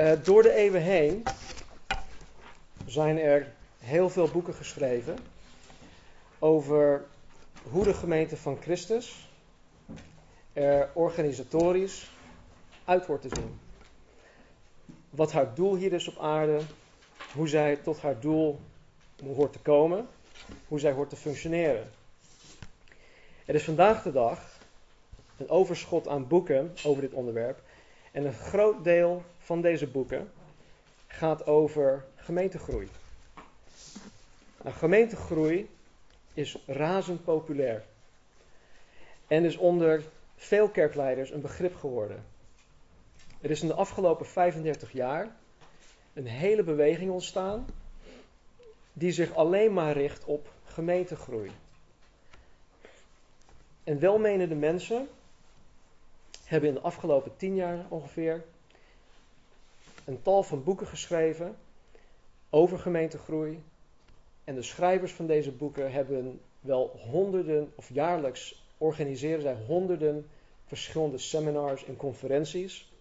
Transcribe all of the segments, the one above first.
Uh, door de eeuwen heen zijn er heel veel boeken geschreven over hoe de gemeente van Christus er organisatorisch uit wordt te zien. Wat haar doel hier is op aarde, hoe zij tot haar doel hoort te komen, hoe zij hoort te functioneren. Er is vandaag de dag een overschot aan boeken over dit onderwerp. En een groot deel van deze boeken gaat over gemeentegroei. Nou, gemeentegroei is razend populair. En is onder veel kerkleiders een begrip geworden. Er is in de afgelopen 35 jaar een hele beweging ontstaan die zich alleen maar richt op gemeentegroei. En welmenende mensen hebben in de afgelopen tien jaar ongeveer een tal van boeken geschreven over gemeentegroei. En de schrijvers van deze boeken hebben wel honderden, of jaarlijks organiseren zij honderden verschillende seminars en conferenties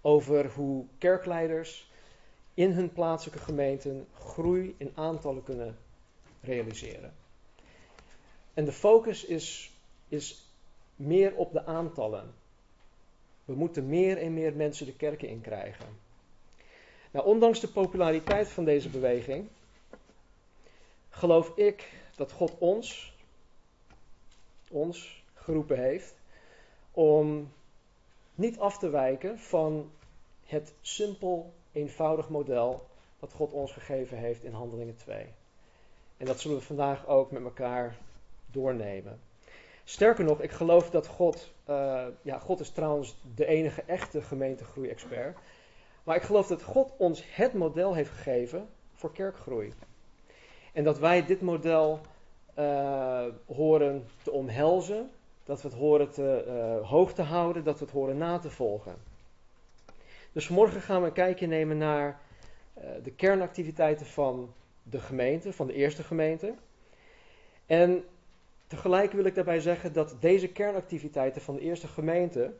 over hoe kerkleiders in hun plaatselijke gemeenten groei in aantallen kunnen realiseren. En de focus is, is meer op de aantallen. We moeten meer en meer mensen de kerken in krijgen. Nou, ondanks de populariteit van deze beweging, geloof ik dat God ons, ons geroepen heeft om niet af te wijken van het simpel, eenvoudig model dat God ons gegeven heeft in Handelingen 2. En dat zullen we vandaag ook met elkaar doornemen. Sterker nog, ik geloof dat God, uh, ja, God is trouwens de enige echte gemeentegroei-expert. Maar ik geloof dat God ons het model heeft gegeven voor kerkgroei. En dat wij dit model uh, horen te omhelzen, dat we het horen te uh, hoog te houden, dat we het horen na te volgen. Dus vanmorgen gaan we een kijkje nemen naar de kernactiviteiten van de gemeente, van de eerste gemeente. En Tegelijk wil ik daarbij zeggen dat deze kernactiviteiten van de eerste gemeente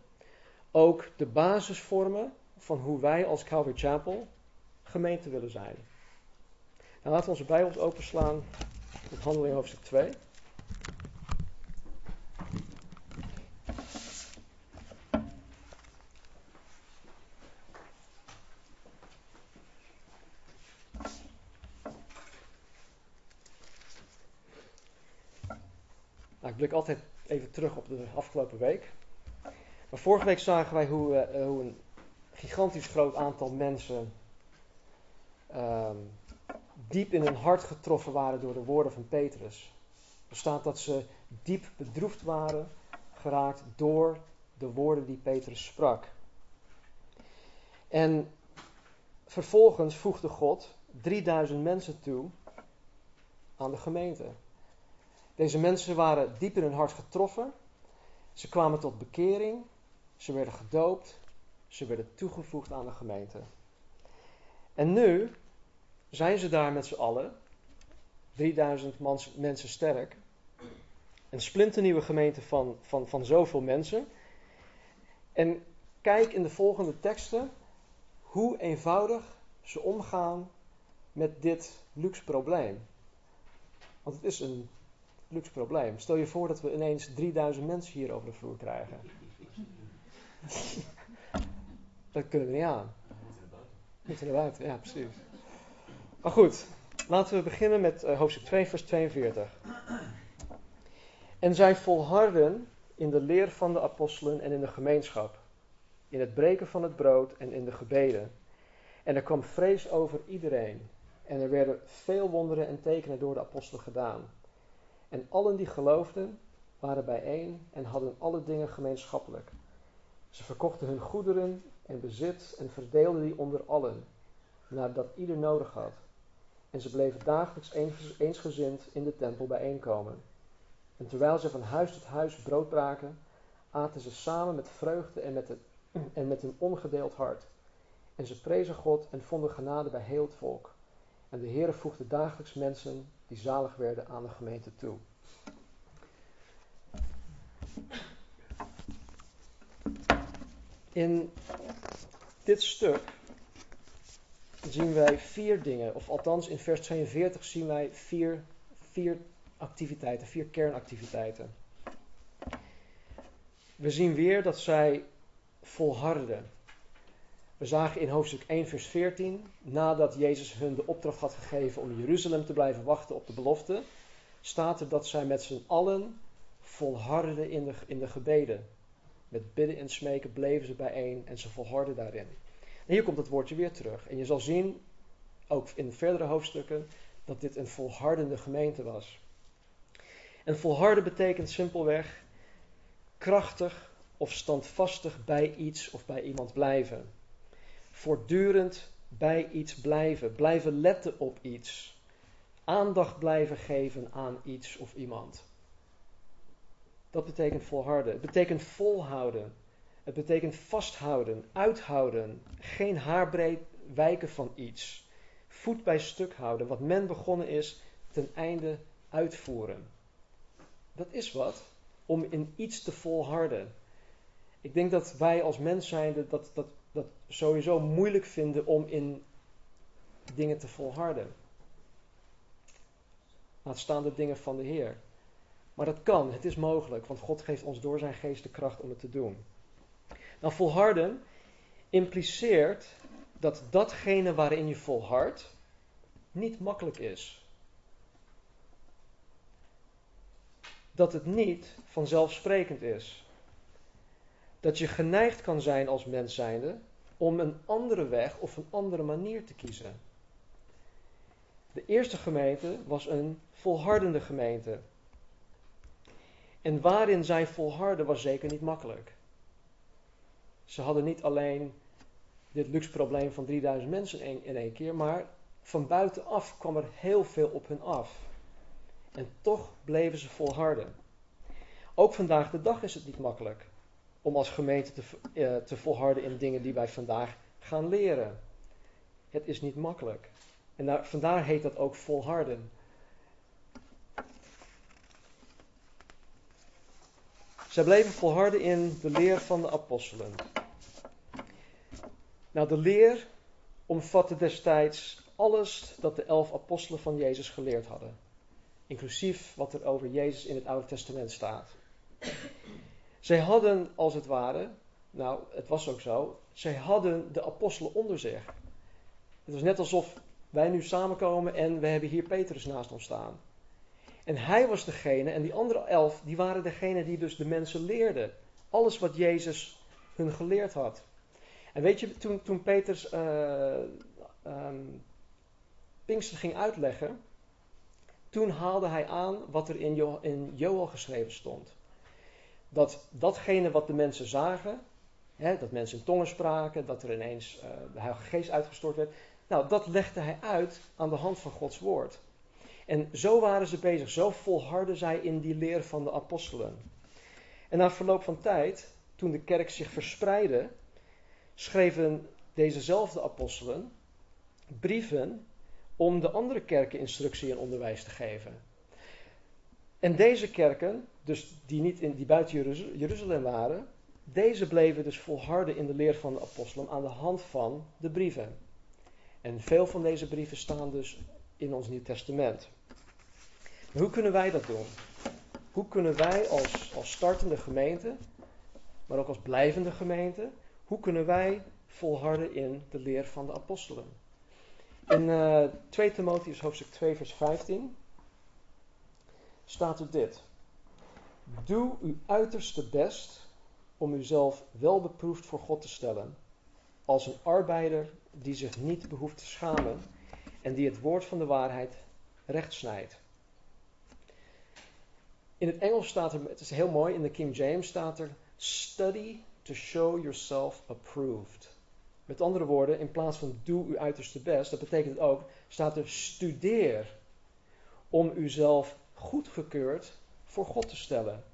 ook de basis vormen van hoe wij als Calvary Chapel gemeente willen zijn. Nou, laten we onze Bijbels openslaan op handeling hoofdstuk 2. Blik altijd even terug op de afgelopen week. Maar vorige week zagen wij hoe, uh, hoe een gigantisch groot aantal mensen uh, diep in hun hart getroffen waren door de woorden van Petrus. Er staat dat ze diep bedroefd waren geraakt door de woorden die Petrus sprak. En vervolgens voegde God 3000 mensen toe aan de gemeente. Deze mensen waren diep in hun hart getroffen. Ze kwamen tot bekering. Ze werden gedoopt. Ze werden toegevoegd aan de gemeente. En nu zijn ze daar met z'n allen, 3000 mensen sterk, een splinternieuwe gemeente van, van, van zoveel mensen. En kijk in de volgende teksten hoe eenvoudig ze omgaan met dit luxe probleem. Want het is een luxe probleem. Stel je voor dat we ineens 3000 mensen hier over de vloer krijgen. dat kunnen we niet aan. Moeten naar buiten, ja precies. Maar goed, laten we beginnen met uh, hoofdstuk 2, vers 42. En zij volharden in de leer van de apostelen en in de gemeenschap, in het breken van het brood en in de gebeden. En er kwam vrees over iedereen. En er werden veel wonderen en tekenen door de apostelen gedaan. En allen die geloofden waren bijeen en hadden alle dingen gemeenschappelijk. Ze verkochten hun goederen en bezit en verdeelden die onder allen, nadat ieder nodig had. En ze bleven dagelijks eensgezind in de tempel bijeenkomen. En terwijl ze van huis tot huis brood braken, aten ze samen met vreugde en met, een ongedeeld hart. En ze prezen God en vonden genade bij heel het volk. En de Heere voegde dagelijks mensen die zalig werden aan de gemeente toe. In dit stuk zien wij vier dingen, of althans in vers 42 zien wij vier, vier activiteiten, vier kernactiviteiten. We zien weer dat zij volharden. We zagen in hoofdstuk 1, vers 14, nadat Jezus hun de opdracht had gegeven om in Jeruzalem te blijven wachten op de belofte, staat er dat zij met z'n allen volharden in de, in de gebeden. Met bidden en smeken bleven ze bijeen en ze volharden daarin. En hier komt het woordje weer terug. En je zal zien, ook in de verdere hoofdstukken, dat dit een volhardende gemeente was. En volharden betekent simpelweg krachtig of standvastig bij iets of bij iemand blijven. Voortdurend bij iets blijven. Blijven letten op iets. Aandacht blijven geven aan iets of iemand. Dat betekent volharden. Het betekent volhouden. Het betekent vasthouden, uithouden, geen haarbreed wijken van iets. Voet bij stuk houden. Wat men begonnen is, ten einde uitvoeren. Dat is wat, om in iets te volharden. Ik denk dat wij als mens zijn dat, dat, dat sowieso moeilijk vinden om in dingen te volharden. Laat staan de dingen van de Heer. Maar dat kan, het is mogelijk, want God geeft ons door zijn geest de kracht om het te doen. Nou, volharden impliceert dat datgene waarin je volhardt niet makkelijk is. Dat het niet vanzelfsprekend is. Dat je geneigd kan zijn als mens zijnde om een andere weg of een andere manier te kiezen. De eerste gemeente was een volhardende gemeente. En waarin zij volharden was zeker niet makkelijk. Ze hadden niet alleen dit luxe probleem van 3000 mensen in, één keer, maar van buitenaf kwam er heel veel op hun af. En toch bleven ze volharden. Ook vandaag de dag is het niet makkelijk om als gemeente te, uh, te volharden in dingen die wij vandaag gaan leren. Het is niet makkelijk. En daar, vandaar heet dat ook volharden. Zij bleven volharden in de leer van de apostelen. Nou, de leer omvatte destijds alles dat de elf apostelen van Jezus geleerd hadden. Inclusief wat er over Jezus in het Oude Testament staat. Zij hadden, als het ware, nou, het was ook zo, zij hadden de apostelen onder zich. Het was net alsof wij nu samenkomen en we hebben hier Petrus naast ons staan. En hij was degene, en die andere elf, die waren degene die dus de mensen leerden. Alles wat Jezus hun geleerd had. En weet je, toen, toen Peters uh, Pinkster ging uitleggen, toen haalde hij aan wat er in, jo in geschreven stond. Dat datgene wat de mensen zagen, hè, dat mensen in tongen spraken, dat er ineens uh, de Heilige Geest uitgestort werd, nou, dat legde hij uit aan de hand van Gods woord. En zo waren ze bezig, zo volharden zij in die leer van de apostelen. En na verloop van tijd, toen de kerk zich verspreidde, schreven dezezelfde apostelen brieven om de andere kerken instructie en onderwijs te geven. En deze kerken, dus die, niet in, die buiten Jeruzalem waren, deze bleven dus volharden in de leer van de apostelen aan de hand van de brieven. En veel van deze brieven staan dus in ons Nieuw Testament. Hoe kunnen wij dat doen? Hoe kunnen wij als, als startende gemeente, maar ook als blijvende gemeente, hoe kunnen wij volharden in de leer van de apostelen? In uh, 2 Timotheus hoofdstuk 2 vers 15 staat er dit. Doe uw uiterste best om uzelf wel beproefd voor God te stellen, als een arbeider die zich niet behoeft te schamen en die het woord van de waarheid recht snijdt. In het Engels staat er, het is heel mooi, in de King James staat er, study to show yourself approved. Met andere woorden, in plaats van doe uw uiterste best, dat betekent ook, staat er studeer om uzelf goedgekeurd voor God te stellen.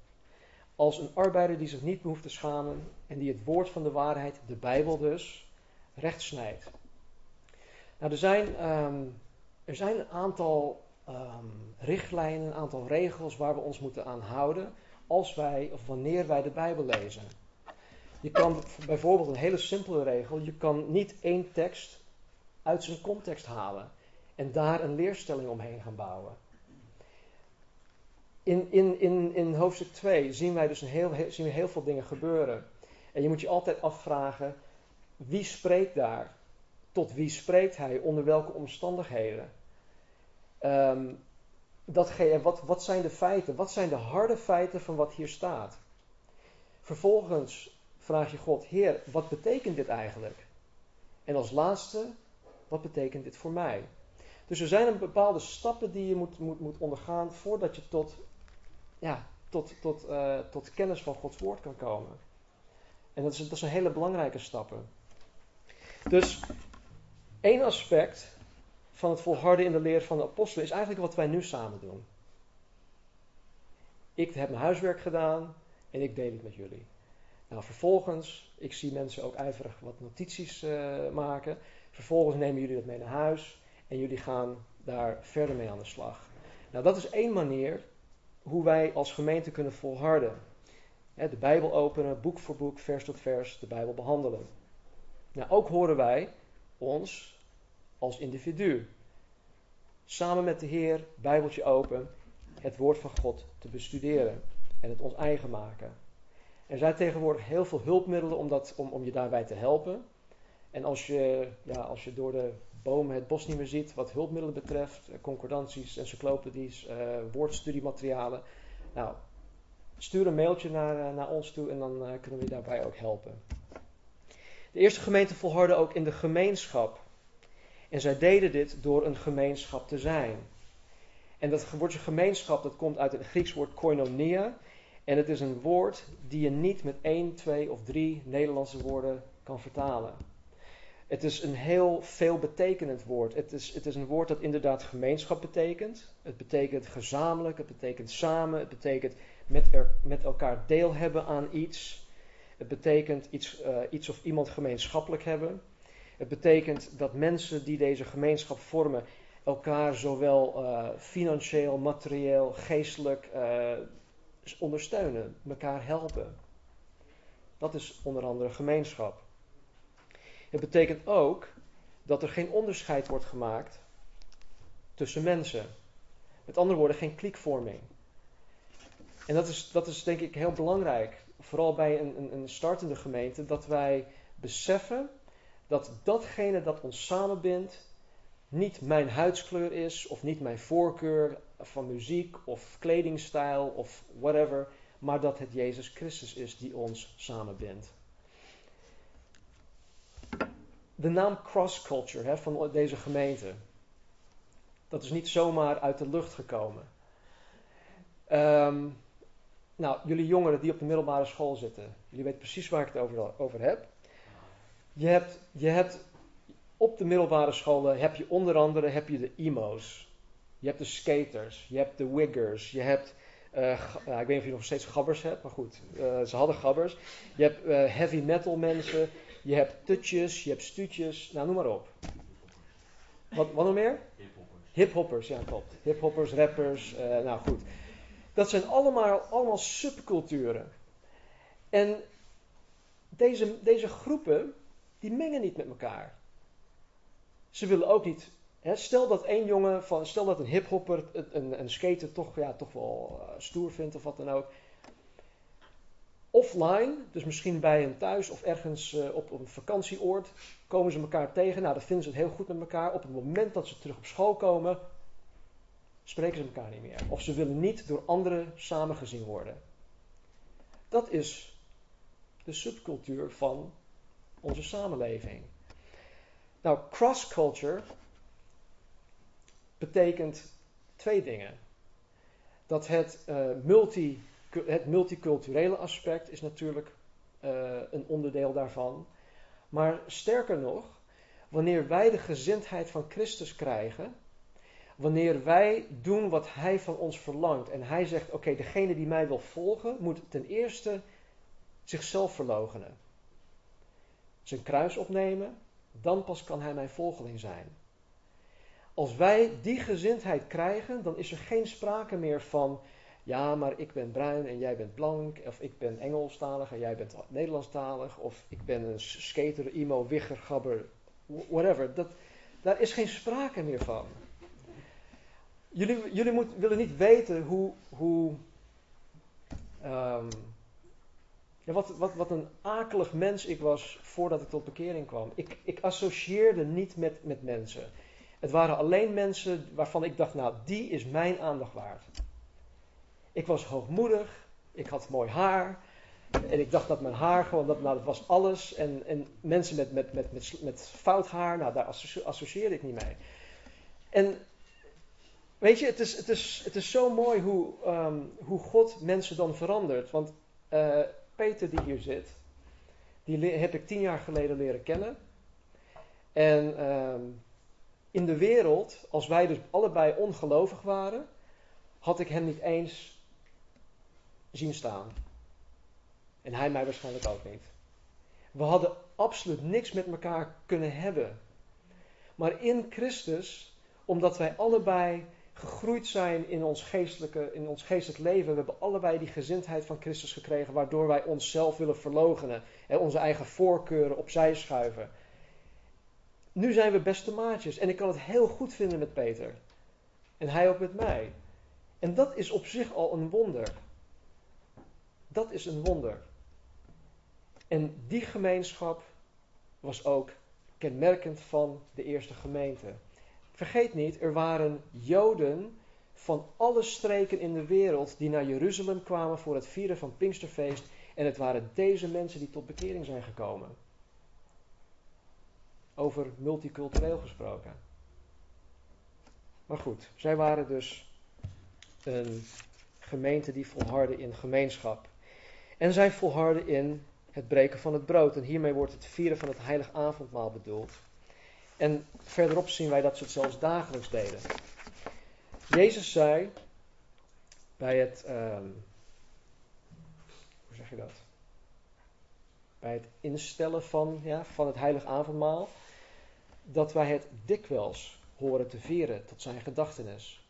Als een arbeider die zich niet behoeft te schamen en die het woord van de waarheid, de Bijbel dus, recht snijdt. Nou, er zijn, um, er zijn een aantal um, richtlijnen, een aantal regels waar we ons moeten aan houden als wij of wanneer wij de Bijbel lezen. Je kan bijvoorbeeld een hele simpele regel, je kan niet één tekst uit zijn context halen en daar een leerstelling omheen gaan bouwen. In, in, in, in hoofdstuk 2 zien wij dus een heel, zien heel veel dingen gebeuren. En je moet je altijd afvragen, wie spreekt daar? Tot wie spreekt hij? Onder welke omstandigheden? Um, dat, wat, wat zijn de feiten? Wat zijn de harde feiten van wat hier staat? Vervolgens vraag je God, Heer, wat betekent dit eigenlijk? En als laatste, wat betekent dit voor mij? Dus er zijn een bepaalde stappen die je moet, moet, moet ondergaan voordat je tot, ja, tot, tot, uh, tot kennis van Gods woord kan komen. En dat is, dat een hele belangrijke stappen. Dus één aspect van het volharden in de leer van de apostelen is eigenlijk wat wij nu samen doen. Ik heb mijn huiswerk gedaan en ik deel het met jullie. Nou, vervolgens, ik zie mensen ook ijverig wat notities uh, maken. Vervolgens nemen jullie dat mee naar huis en jullie gaan daar verder mee aan de slag. Nou, dat is één manier hoe wij als gemeente kunnen volharden. de Bijbel openen, boek voor boek, vers tot vers, de Bijbel behandelen. Nou, ook horen wij ons als individu. Samen met de Heer, Bijbeltje open, het woord van God te bestuderen en het ons eigen maken. Er zijn tegenwoordig heel veel hulpmiddelen om, dat, om, om je daarbij te helpen. En als je, ja, als je door de bomen het bos niet meer ziet wat hulpmiddelen betreft, eh, concordanties, encyclopedies, uh, woordstudiematerialen. Nou, stuur een mailtje naar, uh, naar ons toe en dan kunnen we je daarbij ook helpen. De eerste gemeente volhardde ook in de gemeenschap. En zij deden dit door een gemeenschap te zijn. En dat woordje gemeenschap, dat komt uit het Grieks woord koinonia. En het is een woord die je niet met één, twee of drie Nederlandse woorden kan vertalen. Het is een heel veelbetekenend woord. Het is, het is een woord dat inderdaad gemeenschap betekent. Het betekent gezamenlijk, het betekent samen, het betekent met, er, met elkaar deel hebben aan iets. Het betekent iets, uh, iets of iemand gemeenschappelijk hebben. Het betekent dat mensen die deze gemeenschap vormen elkaar zowel uh, financieel, materieel, geestelijk uh, ondersteunen, elkaar helpen. Dat is onder andere gemeenschap. Het betekent ook dat er geen onderscheid wordt gemaakt tussen mensen. Met andere woorden, geen kliekvorming. En dat is, dat is denk ik heel belangrijk, vooral bij een, een startende gemeente, dat wij beseffen dat datgene dat ons samenbindt niet mijn huidskleur is of niet mijn voorkeur van muziek of kledingstijl of whatever, maar dat het Jezus Christus is die ons samenbindt. De naam cross culture hè, van deze gemeente, dat is niet zomaar uit de lucht gekomen. Um, nou, jullie jongeren die op de middelbare school zitten, jullie weten precies waar ik het over, over heb. Je hebt, je hebt op de middelbare scholen heb je onder andere heb je de emo's. Je hebt de skaters, je hebt de wiggers, je hebt, uh, nou, ik weet niet of je nog steeds gabbers hebt, maar goed, uh, ze hadden gabbers. Je hebt uh, heavy metal mensen, je hebt tutjes, je hebt stuutjes, nou noem maar op. Wat, wat nog meer? Hiphoppers. Hiphoppers, ja klopt. Hiphoppers, rappers, nou goed. Dat zijn allemaal, allemaal subculturen. En deze, deze groepen, die mengen niet met elkaar. Ze willen ook niet. Hè, stel dat één jongen van. Stel dat een hiphopper een, een skater toch, ja, toch wel uh, stoer vindt of wat dan ook. Offline, dus misschien bij hen thuis of ergens op, op, een vakantieoord, komen ze elkaar tegen. Nou, dan vinden ze het heel goed met elkaar. Op het moment dat ze terug op school komen, spreken ze elkaar niet meer. Of ze willen niet door anderen samengezien worden. Dat is de subcultuur van onze samenleving. Nou, cross-culture betekent twee dingen. Dat het, uh, multi, het multiculturele aspect is natuurlijk uh, een onderdeel daarvan. Maar sterker nog, wanneer wij de gezindheid van Christus krijgen, wanneer wij doen wat Hij van ons verlangt en Hij zegt: Oké, degene die mij wil volgen, moet ten eerste zichzelf verloochenen. Zijn kruis opnemen, dan pas kan hij mijn volgeling zijn. Als wij die gezindheid krijgen, dan is er geen sprake meer van, ja, maar ik ben bruin en jij bent blank, of ik ben Engelstalig en jij bent Nederlandstalig, of ik ben een skater, emo, wigger, gabber, whatever. Dat, Daar is geen sprake meer van. Jullie, jullie moet, willen niet weten hoe, hoe ehm, wat, wat, wat een akelig mens ik was voordat ik tot bekering kwam. Ik, ik associeerde niet met, met mensen. Het waren alleen mensen waarvan ik dacht, nou, die is mijn aandacht waard. Ik was hoogmoedig, ik had mooi haar. En ik dacht dat mijn haar gewoon, dat, nou, dat was alles. En, en mensen met, met, met, met, met fout haar, nou, daar associeerde ik niet mee. En weet je, het is, het is, het is zo mooi hoe, ehm, hoe God mensen dan verandert. Want uh, Peter die hier zit, die heb ik tien jaar geleden leren kennen. En ehm, in de wereld, als wij dus allebei ongelovig waren, had ik hem niet eens zien staan. En hij mij waarschijnlijk ook niet. We hadden absoluut niks met elkaar kunnen hebben. Maar in Christus, omdat wij allebei gegroeid zijn in ons, geestelijke, in ons geestelijk leven. We hebben allebei die gezindheid van Christus gekregen, waardoor wij onszelf willen verlogenen en onze eigen voorkeuren opzij schuiven. Nu zijn we beste maatjes en ik kan het heel goed vinden met Peter. En hij ook met mij. En dat is op zich al een wonder. Dat is een wonder. En die gemeenschap was ook kenmerkend van de eerste gemeente. Vergeet niet, er waren Joden van alle streken in de wereld die naar Jeruzalem kwamen voor het vieren van Pinksterfeest. En het waren deze mensen die tot bekering zijn gekomen. Over multicultureel gesproken. Maar goed, zij waren dus een gemeente die volhardde in gemeenschap. En zij volharden in het breken van het brood. En hiermee wordt het vieren van het heilig avondmaal bedoeld. En verderop zien wij dat ze het zelfs dagelijks deden. Jezus zei bij het, um, hoe zeg je dat? Bij het instellen van, ja, van het heilig avondmaal, dat wij het dikwijls horen te vieren tot zijn gedachtenis.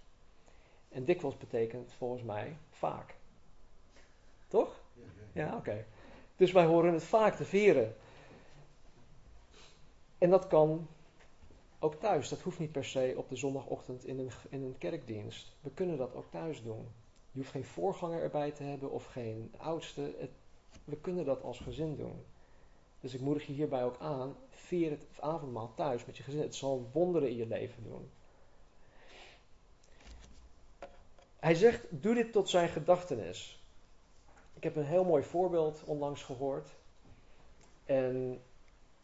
En dikwijls betekent volgens mij vaak. Toch? Ja, oké. Dus wij horen het vaak te vieren. En dat kan ook thuis. Dat hoeft niet per se op de zondagochtend in een, in een kerkdienst. We kunnen dat ook thuis doen. Je hoeft geen voorganger erbij te hebben of geen oudste. We kunnen dat als gezin doen. Dus ik moedig je hierbij ook aan. Vier het avondmaal thuis met je gezin. Het zal wonderen in je leven doen. Hij zegt: Doe dit tot zijn gedachtenis. Ik heb een heel mooi voorbeeld onlangs gehoord. En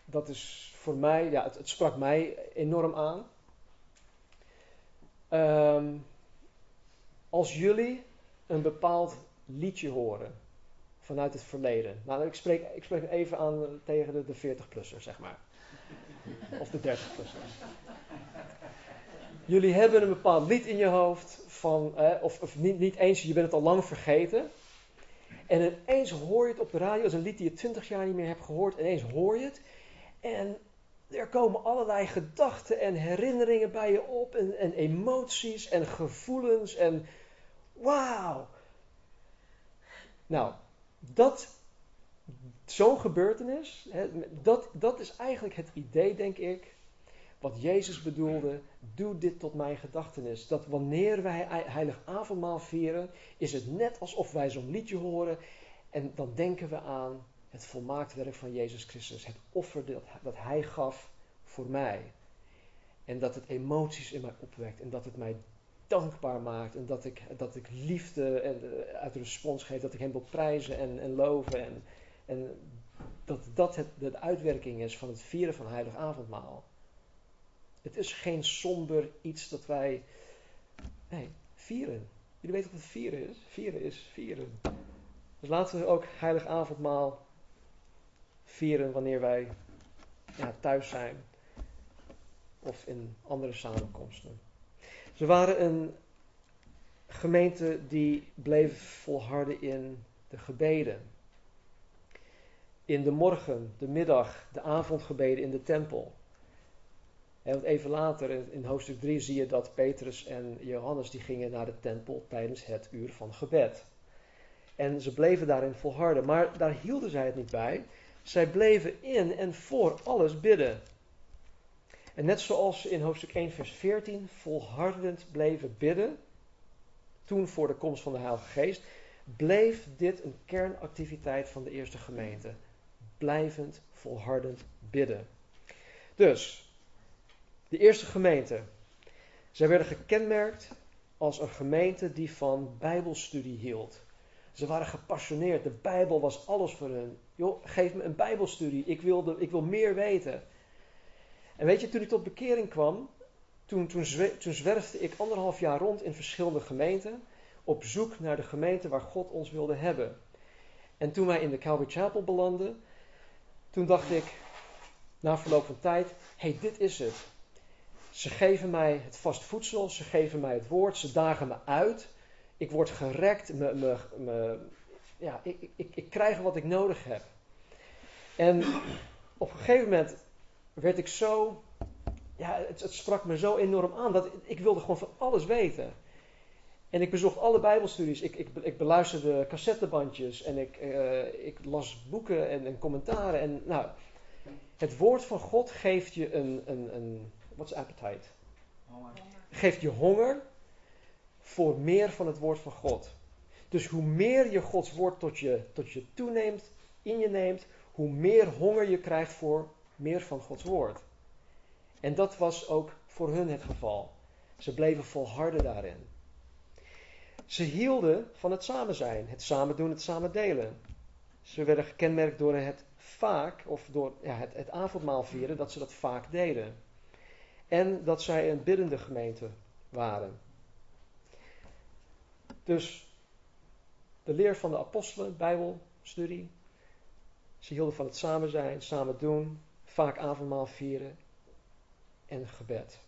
dat is voor mij, ja, het, het sprak mij enorm aan. Ehm, als jullie een bepaald liedje horen vanuit het verleden. Nou, ik spreek, ik spreek even aan tegen de, de 40-plussers, zeg maar. Of de 30-plussers. Jullie hebben een bepaald lied in je hoofd, van, of, of niet, niet eens, je bent het al lang vergeten. En ineens hoor je het op de radio, als een lied die je 20 jaar niet meer hebt gehoord, ineens hoor je het. En er komen allerlei gedachten en herinneringen bij je op. En, en emoties en gevoelens. En wauw. Nou, dat, zo'n gebeurtenis, hè, dat, dat is eigenlijk het idee, denk ik, wat Jezus bedoelde. Doe dit tot mijn gedachtenis. Dat wanneer wij heilig avondmaal vieren, is het net alsof wij zo'n liedje horen. En dan denken we aan het volmaakt werk van Jezus Christus. Het offer dat, Hij gaf voor mij. En dat het emoties in mij opwekt. En dat het mij dankbaar maakt. En dat ik, dat ik liefde en, uh, uit respons geef. Dat ik Hem wil prijzen en, en loven. En, en dat dat het, de uitwerking is van het vieren van Heilig Avondmaal. Het is geen somber iets dat wij. Nee, vieren. Jullie weten wat het vieren is? Vieren is vieren. Dus laten we ook Heilig Avondmaal vieren wanneer wij ja, thuis zijn of in andere samenkomsten. Ze waren een gemeente die bleef volharden in de gebeden. In de morgen, de middag, de avondgebeden in de tempel. Want even later in hoofdstuk 3 zie je dat Petrus en Johannes die gingen naar de tempel tijdens het uur van gebed. En ze bleven daarin volharden. Maar daar hielden zij het niet bij. Zij bleven in en voor alles bidden. En net zoals in hoofdstuk 1, vers 14 volhardend bleven bidden, toen voor de komst van de Heilige Geest, bleef dit een kernactiviteit van de eerste gemeente. Blijvend, volhardend bidden. Dus, de eerste gemeente. Zij werden gekenmerkt als een gemeente die van Bijbelstudie hield. Ze waren gepassioneerd. De Bijbel was alles voor hun. Joh, geef me een Bijbelstudie. Ik wil, ik wil meer weten. En weet je, toen ik tot bekering kwam, toen, toen, toen zwerfde ik anderhalf jaar rond in verschillende gemeenten. Op zoek naar de gemeente waar God ons wilde hebben. En toen wij in de Calvary Chapel belanden, toen dacht ik, na verloop van tijd, hé, hey, dit is het. Ze geven mij het vast voedsel, ze geven mij het woord, ze dagen me uit. Ik word gerekt, me, me, ja, ik, ik, ik krijg wat ik nodig heb. En op een gegeven moment werd ik zo, ja, het, het sprak me zo enorm aan dat ik wilde gewoon van alles weten. En ik bezocht alle Bijbelstudies. Ik, ik, ik beluisterde cassettebandjes en ik, uh, ik las boeken en, en, commentaren. En nou, het woord van God geeft je een, een, een what's appetite? Honger. Geeft je honger voor meer van het woord van God. Dus hoe meer je Gods woord tot je, tot je toeneemt, in je neemt, hoe meer honger je krijgt voor meer van Gods woord. En dat was ook voor hun het geval. Ze bleven volharden daarin. Ze hielden van het samen zijn, het samen doen, het samen delen. Ze werden gekenmerkt door het vaak, of door ja, het, het avondmaal vieren, dat ze dat vaak deden. En dat zij een biddende gemeente waren. Dus de leer van de apostelen, bijbelstudie. Ze hielden van het samen zijn, samen doen, vaak avondmaal vieren en gebed.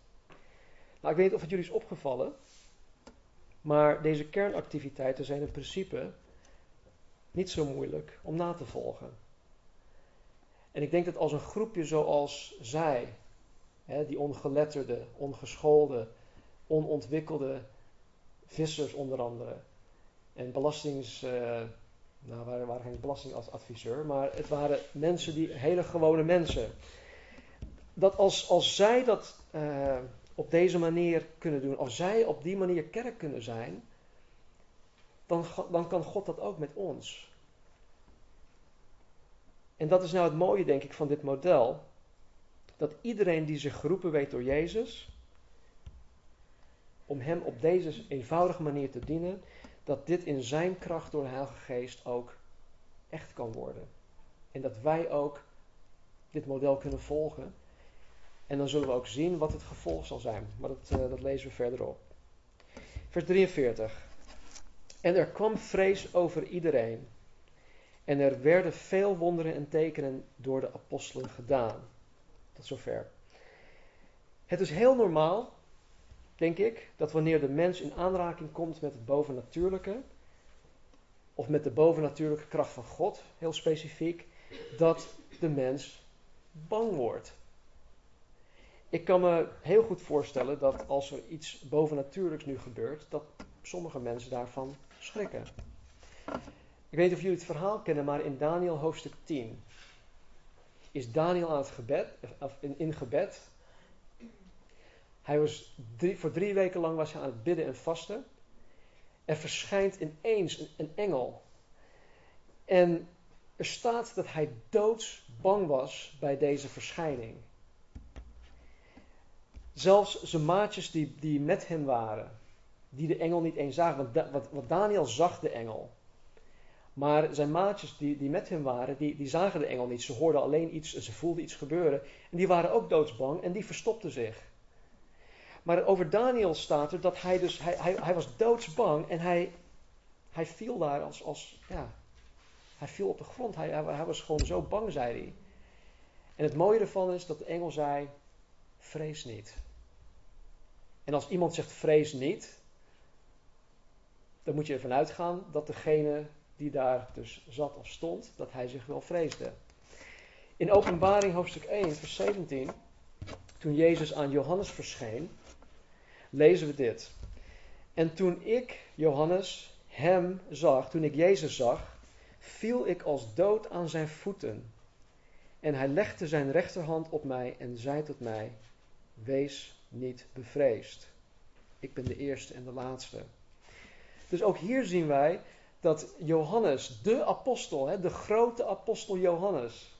Nou, ik weet niet of het jullie is opgevallen, maar deze kernactiviteiten zijn in principe niet zo moeilijk om na te volgen. En ik denk dat als een groepje zoals zij, die ongeletterde, ongeschoolde, onontwikkelde vissers onder andere, en belastings, uh, nou waren, geen belastingadviseur, maar het waren mensen die, hele gewone mensen. Dat als, als zij dat uh, op deze manier kunnen doen, als zij op die manier kerk kunnen zijn, dan, dan kan God dat ook met ons. En dat is nou het mooie, denk ik, van dit model. Dat iedereen die zich geroepen weet door Jezus, om Hem op deze eenvoudige manier te dienen, dat dit in Zijn kracht door de Heilige Geest ook echt kan worden. En dat wij ook dit model kunnen volgen. En dan zullen we ook zien wat het gevolg zal zijn. Maar dat, uh, dat lezen we verderop. Vers 43. En er kwam vrees over iedereen. En er werden veel wonderen en tekenen door de apostelen gedaan. Tot zover. Het is heel normaal, denk ik, dat wanneer de mens in aanraking komt met het bovennatuurlijke, of met de bovennatuurlijke kracht van God, heel specifiek, dat de mens bang wordt. Ik kan me heel goed voorstellen dat als er iets bovennatuurlijks nu gebeurt, dat sommige mensen daarvan schrikken. Ik weet niet of jullie het verhaal kennen, maar in Daniel hoofdstuk 10 is Daniel aan het gebed, of in, gebed. Hij was voor drie weken lang was hij aan het bidden en vasten. Er verschijnt ineens een, een engel. En er staat dat hij doodsbang was bij deze verschijning. Zelfs zijn maatjes die, die met hem waren, die de engel niet eens zagen. Want, wat, Daniel zag de engel. Maar zijn maatjes die, die met hem waren, die, die zagen de engel niet. Ze hoorden alleen iets, ze voelden iets gebeuren. En die waren ook doodsbang en die verstopten zich. Maar over Daniel staat er dat hij dus, hij, hij, hij was doodsbang en hij, hij viel daar als, als, ja, hij viel op de grond. Hij, hij, hij was gewoon zo bang, zei hij. En het mooie ervan is dat de engel zei, vrees niet. En als iemand zegt vrees niet, dan moet je ervan uitgaan dat degene die daar dus zat of stond, dat hij zich wel vreesde. In Openbaring hoofdstuk 1, vers 17, toen Jezus aan Johannes verscheen, lezen we dit. En toen ik, Johannes, hem zag, toen ik Jezus zag, viel ik als dood aan zijn voeten. En hij legde zijn rechterhand op mij en zei tot mij: wees niet bevreesd. Ik ben de eerste en de laatste. Dus ook hier zien wij dat Johannes, de apostel, de grote apostel Johannes,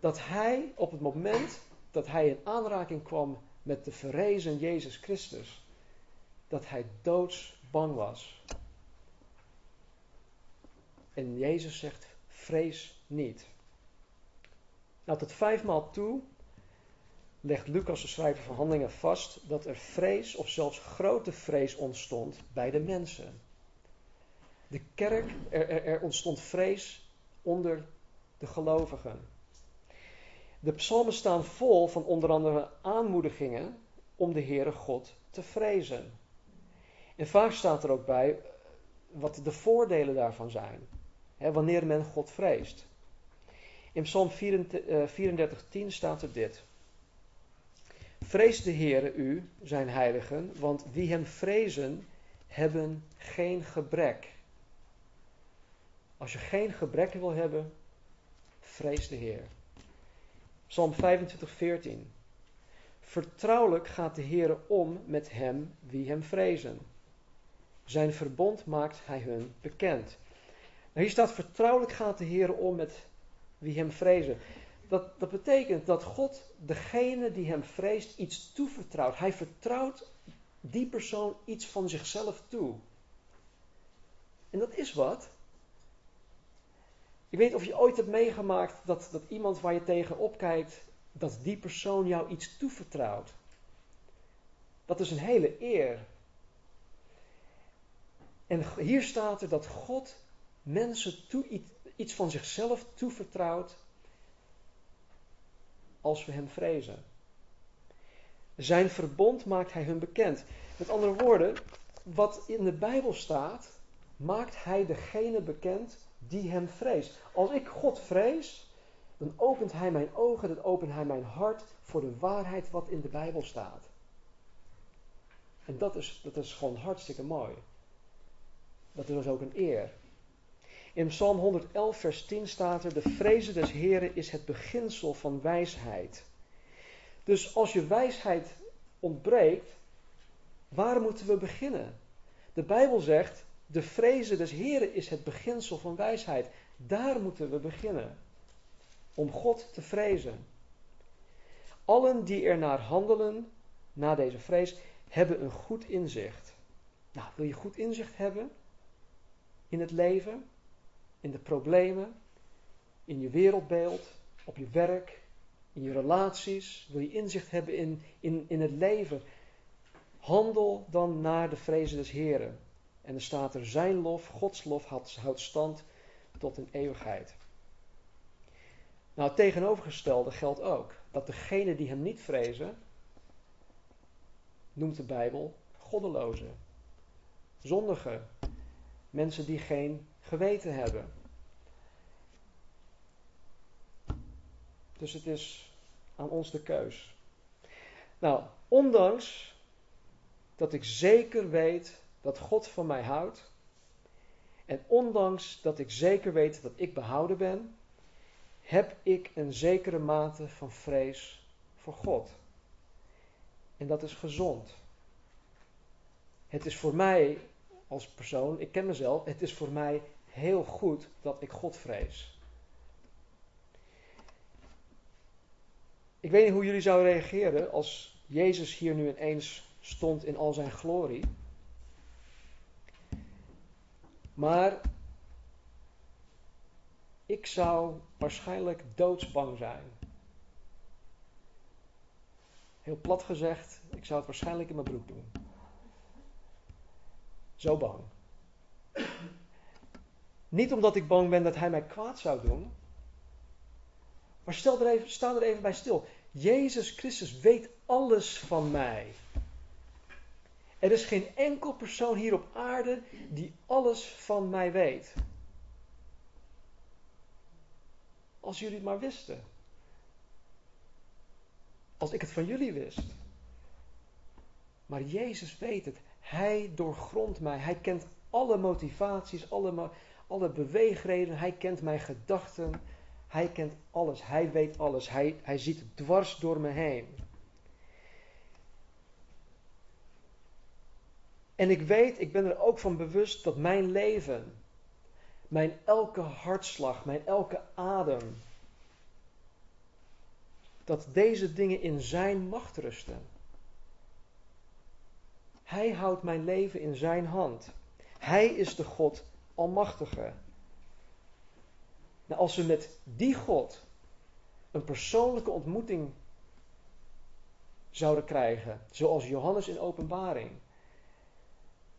dat hij op het moment dat hij in aanraking kwam met de verrezen Jezus Christus, dat hij doodsbang was. En Jezus zegt, vrees niet. Nou, tot vijfmaal toe legt Lucas, de schrijver van Handelingen, vast dat er vrees of zelfs grote vrees ontstond bij de mensen. De kerk, er, er, ontstond vrees onder de gelovigen. De psalmen staan vol van onder andere aanmoedigingen om de Heere God te vrezen. En vaak staat er ook bij wat de voordelen daarvan zijn. Hè, wanneer men God vreest. In Psalm 34, 10 staat er dit. Vrees de Heere u, zijn heiligen, want wie hem vrezen, hebben geen gebrek. Als je geen gebrek wil hebben, vrees de Heer. Psalm 25, 14. Vertrouwelijk gaat de Heere om met hem wie hem vrezen. Zijn verbond maakt hij hun bekend. Nou, hier staat vertrouwelijk gaat de Heere om met wie hem vrezen. Dat, dat betekent dat God degene die hem vreest iets toevertrouwt. Hij vertrouwt die persoon iets van zichzelf toe. En dat is wat. Ik weet of je ooit hebt meegemaakt dat, dat iemand waar je tegen opkijkt, dat die persoon jou iets toevertrouwt. Dat is een hele eer. En hier staat er dat God mensen toe, iets van zichzelf toevertrouwt als we hem vrezen. Zijn verbond maakt hij hun bekend. Met andere woorden, wat in de Bijbel staat, maakt hij degene bekend die hem vreest. Als ik God vrees, dan opent hij mijn ogen, dan opent hij mijn hart voor de waarheid wat in de Bijbel staat. En dat is, dat is gewoon hartstikke mooi. Dat is ook een eer. In Psalm 111, vers 10 staat er: De vrezen des Heren is het beginsel van wijsheid. Dus als je wijsheid ontbreekt, waar moeten we beginnen? De Bijbel zegt: De vrezen des Heren is het beginsel van wijsheid. Daar moeten we beginnen. Om God te vrezen. Allen die er naar handelen, na deze vrees, hebben een goed inzicht. Nou, wil je goed inzicht hebben in het leven? In de problemen, in je wereldbeeld, op je werk, in je relaties, wil je inzicht hebben in, in, in het leven. Handel dan naar de vrezen des Heren. En er staat er zijn lof, Gods lof houdt stand tot een eeuwigheid. Nou, het tegenovergestelde geldt ook. Dat degene die hem niet vrezen, noemt de Bijbel goddelozen. Zondigen. Mensen die geen geweten hebben. Dus het is aan ons de keus. Nou, ondanks dat ik zeker weet dat God van mij houdt, en ondanks dat ik zeker weet dat ik behouden ben, heb ik een zekere mate van vrees voor God. En dat is gezond. Het is voor mij als persoon, ik ken mezelf, het is voor mij heel goed dat ik God vrees. Ik weet niet hoe jullie zouden reageren als Jezus hier nu ineens stond in al zijn glorie. Maar ik zou waarschijnlijk doodsbang zijn. Heel plat gezegd, ik zou het waarschijnlijk in mijn broek doen. Zo bang. Niet omdat ik bang ben dat hij mij kwaad zou doen. Maar stel er even, sta er even bij stil. Jezus Christus weet alles van mij. Er is geen enkel persoon hier op aarde die alles van mij weet. Als jullie het maar wisten. Als ik het van jullie wist. Maar Jezus weet het. Hij doorgrondt mij. Hij kent alle motivaties, alle, alle beweegredenen. Hij kent mijn gedachten. Hij kent alles, hij weet alles, hij, hij ziet dwars door me heen. En ik weet, ik ben er ook van bewust dat mijn leven, mijn elke hartslag, mijn elke adem, dat deze dingen in Zijn macht rusten. Hij houdt mijn leven in Zijn hand. Hij is de God Almachtige. Nou, als we met die God een persoonlijke ontmoeting zouden krijgen, zoals Johannes in Openbaring,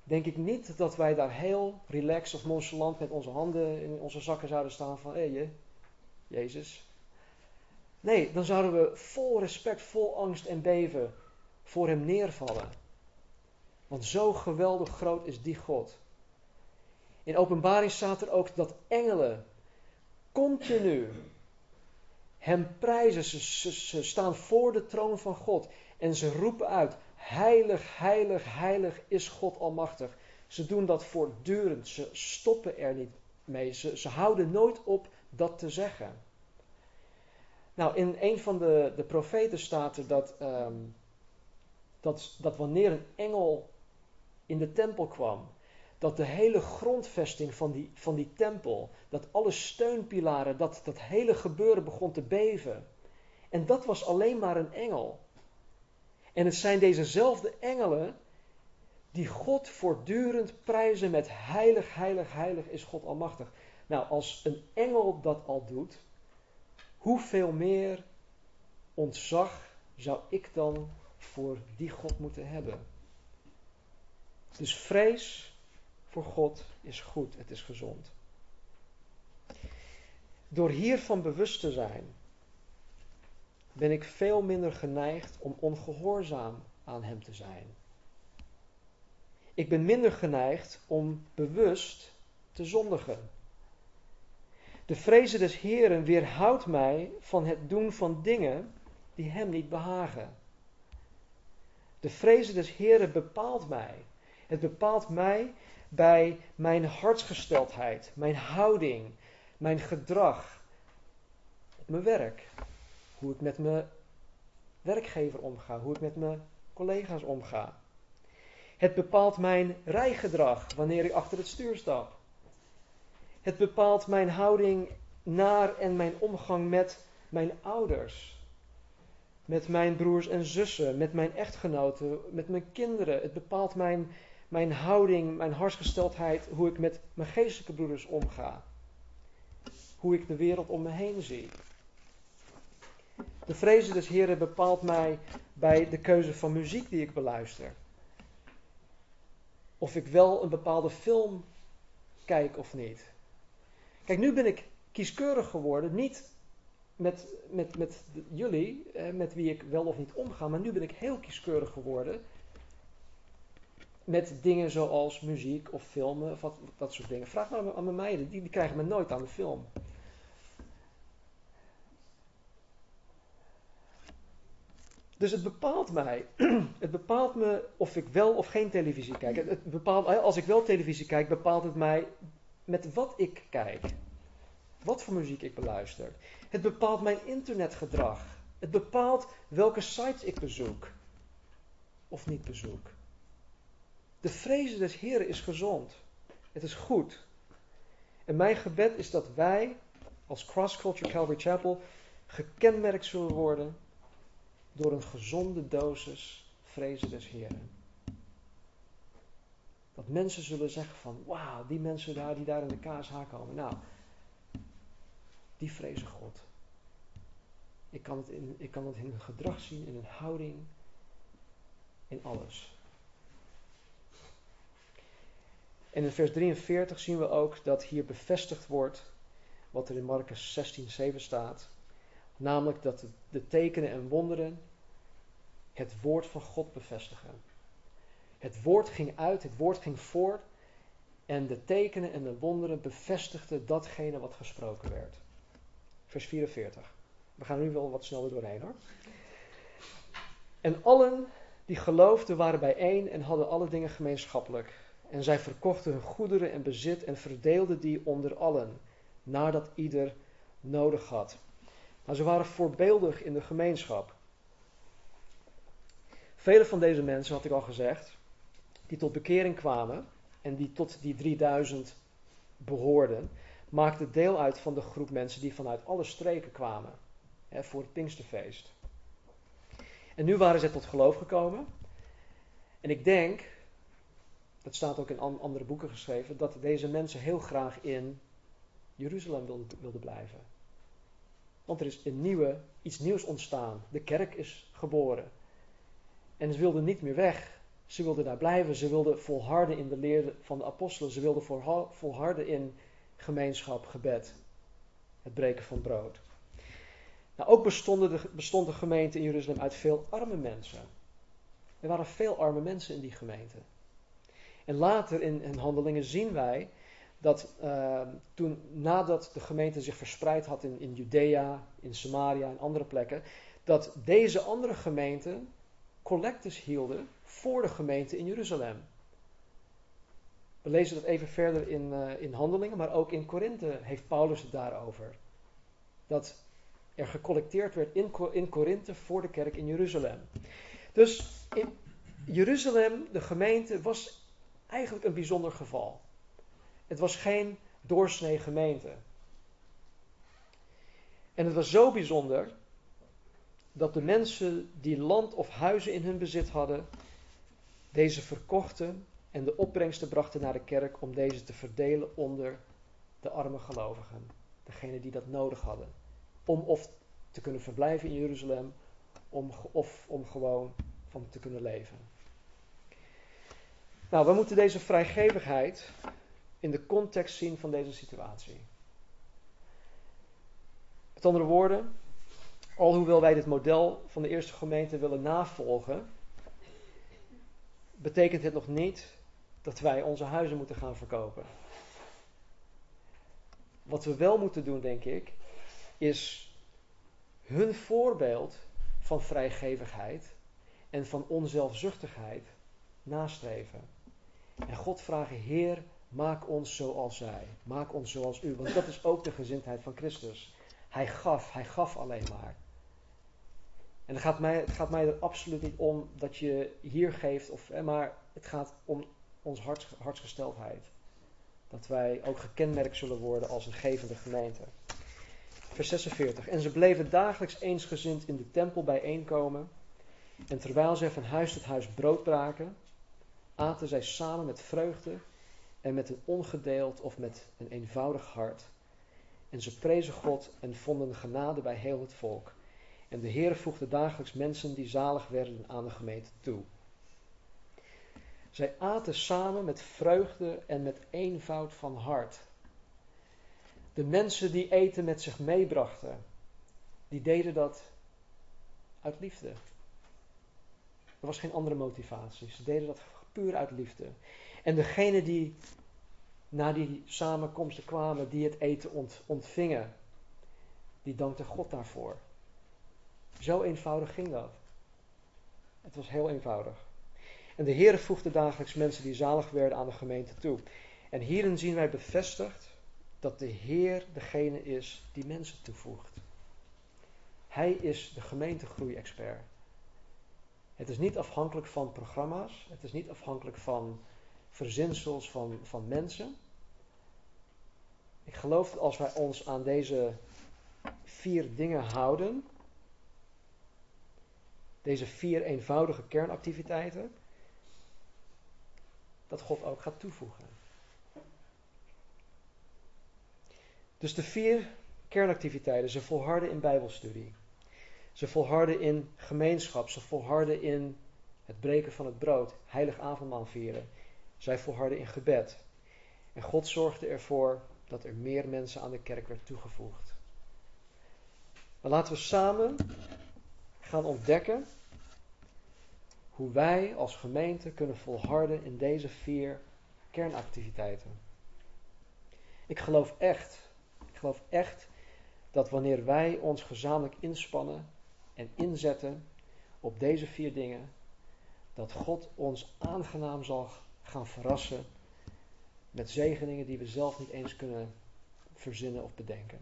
denk ik niet dat wij daar heel relaxed of nonchalant met onze handen in onze zakken zouden staan van, hé, hey, Jezus. Nee, dan zouden we vol respect, vol angst en beven voor Hem neervallen. Want zo geweldig groot is die God. In openbaring staat er ook dat engelen continu hem prijzen. Ze, staan voor de troon van God en ze roepen uit: Heilig, heilig, heilig is God Almachtig. Ze doen dat voortdurend. Ze stoppen er niet mee. Ze, houden nooit op dat te zeggen. Nou, in een van de, de profeten staat er dat, um, dat, dat wanneer een engel in de tempel kwam, dat de hele grondvesting van die, van die tempel, dat alle steunpilaren, dat dat hele gebeuren begon te beven. En dat was alleen maar een engel. En het zijn dezezelfde engelen die God voortdurend prijzen met heilig, heilig, heilig is God Almachtig. Nou, als een engel dat al doet, hoeveel meer ontzag zou ik dan voor die God moeten hebben? Dus vrees voor God is goed, het is gezond. Door hiervan bewust te zijn, ben ik veel minder geneigd om ongehoorzaam aan Hem te zijn. Ik ben minder geneigd om bewust te zondigen. De vrezen des Heren weerhoudt mij van het doen van dingen die Hem niet behagen. De vrezen des Heren bepaalt mij. Het bepaalt mij bij mijn hartsgesteldheid, mijn houding, mijn gedrag mijn werk. Hoe ik met mijn werkgever omga, hoe ik met mijn collega's omga. Het bepaalt mijn rijgedrag wanneer ik achter het stuur stap. Het bepaalt mijn houding naar en mijn omgang met mijn ouders. Met mijn broers en zussen, met mijn echtgenoten, met mijn kinderen. Het bepaalt mijn mijn houding, mijn hartsgesteldheid, hoe ik met mijn geestelijke broeders omga. Hoe ik de wereld om me heen zie. De vrezen des Heren bepaalt mij bij de keuze van muziek die ik beluister. Of ik wel een bepaalde film kijk of niet. Kijk, nu ben ik kieskeurig geworden, niet met, met, met jullie, met wie ik wel of niet omga, maar nu ben ik heel kieskeurig geworden met dingen zoals muziek of filmen of wat, dat soort dingen. Vraag maar aan mijn meiden, die, die krijgen me nooit aan de film. Dus het bepaalt mij. Het bepaalt me of ik wel of geen televisie kijk. Het bepaalt, als ik wel televisie kijk, bepaalt het mij met wat ik kijk. Wat voor muziek ik beluister. Het bepaalt mijn internetgedrag. Het bepaalt welke sites ik bezoek. Of niet bezoek. De vrezen des Heren is gezond. Het is goed. En mijn gebed is dat wij als Cross Culture Calvary Chapel gekenmerkt zullen worden door een gezonde dosis vrezen des Heren. Dat mensen zullen zeggen van, wauw, die mensen daar die daar in de KSH komen, nou, die vrezen God. Ik kan het in, ik kan het in hun gedrag zien, in hun houding, in alles. En in vers 43 zien we ook dat hier bevestigd wordt wat er in Marcus 16, 7 staat. Namelijk dat de, de tekenen en wonderen het woord van God bevestigen. Het woord ging uit, het woord ging voort. En de tekenen en de wonderen bevestigden datgene wat gesproken werd. Vers 44. We gaan nu wel wat sneller doorheen hoor. En allen die geloofden waren bijeen en hadden alle dingen gemeenschappelijk. En zij verkochten hun goederen en bezit en verdeelden die onder allen, nadat ieder nodig had. Maar ze waren voorbeeldig in de gemeenschap. Vele van deze mensen, had ik al gezegd, die tot bekering kwamen en die tot die 3000 behoorden, maakten deel uit van de groep mensen die vanuit alle streken kwamen hè, voor het Pinksterfeest. En nu waren ze tot geloof gekomen. En ik denk, dat staat ook in andere boeken geschreven, dat deze mensen heel graag in Jeruzalem wilden, blijven. Want er is een nieuwe, iets nieuws ontstaan. De kerk is geboren. En ze wilden niet meer weg. Ze wilden daar blijven. Ze wilden volharden in de leer van de apostelen. Ze wilden volharden in gemeenschap, gebed. Het breken van brood. Nou, ook de, bestond de gemeente in Jeruzalem uit veel arme mensen. Er waren veel arme mensen in die gemeente. En later in, in handelingen zien wij dat uh, toen, nadat de gemeente zich verspreid had in, in Judea, in Samaria en andere plekken, dat deze andere gemeenten collectes hielden voor de gemeente in Jeruzalem. We lezen dat even verder in, uh, in Handelingen, maar ook in Korinthe heeft Paulus het daarover. Dat er gecollecteerd werd in, in Korinthe voor de kerk in Jeruzalem. Dus in Jeruzalem, de gemeente, was eigenlijk een bijzonder geval. Het was geen doorsnee gemeente. En het was zo bijzonder dat de mensen die land of huizen in hun bezit hadden, deze verkochten en de opbrengsten brachten naar de kerk om deze te verdelen onder de arme gelovigen. Degene die dat nodig hadden. Om of te kunnen verblijven in Jeruzalem, om, of om gewoon van te kunnen leven. Nou, we moeten deze vrijgevigheid in de context zien van deze situatie. Met andere woorden, alhoewel wij dit model van de eerste gemeente willen navolgen, betekent het nog niet dat wij onze huizen moeten gaan verkopen. Wat we wel moeten doen, denk ik, is hun voorbeeld van vrijgevigheid en van onzelfzuchtigheid nastreven. En God vragen, Heer, maak ons zoals zij. Maak ons zoals u. Want dat is ook de gezindheid van Christus. Hij gaf, hij gaf alleen maar. En het gaat mij, het gaat mij er absoluut niet om dat je hier geeft, of, maar het gaat om onze harts, hartsgesteldheid. Dat wij ook gekenmerkt zullen worden als een gevende gemeente. Vers 46. En ze bleven dagelijks eensgezind in de tempel bijeenkomen. En terwijl zij van huis tot huis brood braken, aten zij samen met vreugde en met een ongedeeld of met een eenvoudig hart. En ze prezen God en vonden genade bij heel het volk. En de Heer voegde dagelijks mensen die zalig werden aan de gemeente toe. Zij aten samen met vreugde en met eenvoud van hart. De mensen die eten met zich meebrachten, die deden dat uit liefde. Er was geen andere motivatie. Ze deden dat puur uit liefde. En degene die na die samenkomsten kwamen, die het eten ontvingen, die dankten God daarvoor. Zo eenvoudig ging dat. Het was heel eenvoudig. En de Heer voegde dagelijks mensen die zalig werden aan de gemeente toe. En hierin zien wij bevestigd dat de Heer degene is die mensen toevoegt. Hij is de gemeentegroei-expert. Het is niet afhankelijk van programma's, het is niet afhankelijk van verzinsels van, van mensen. Ik geloof dat als wij ons aan deze vier dingen houden, deze vier eenvoudige kernactiviteiten, dat God ook gaat toevoegen. Dus de vier kernactiviteiten, ze volharden in Bijbelstudie. Ze volharden in gemeenschap. Ze volharden in het breken van het brood, heilig avondmaal vieren. Zij volharden in gebed. En God zorgde ervoor dat er meer mensen aan de kerk werd toegevoegd. Maar laten we samen gaan ontdekken hoe wij als gemeente kunnen volharden in deze vier kernactiviteiten. Ik geloof echt, ik geloof echt dat wanneer wij ons gezamenlijk inspannen en inzetten op deze vier dingen, dat God ons aangenaam zal gaan verrassen met zegeningen die we zelf niet eens kunnen verzinnen of bedenken.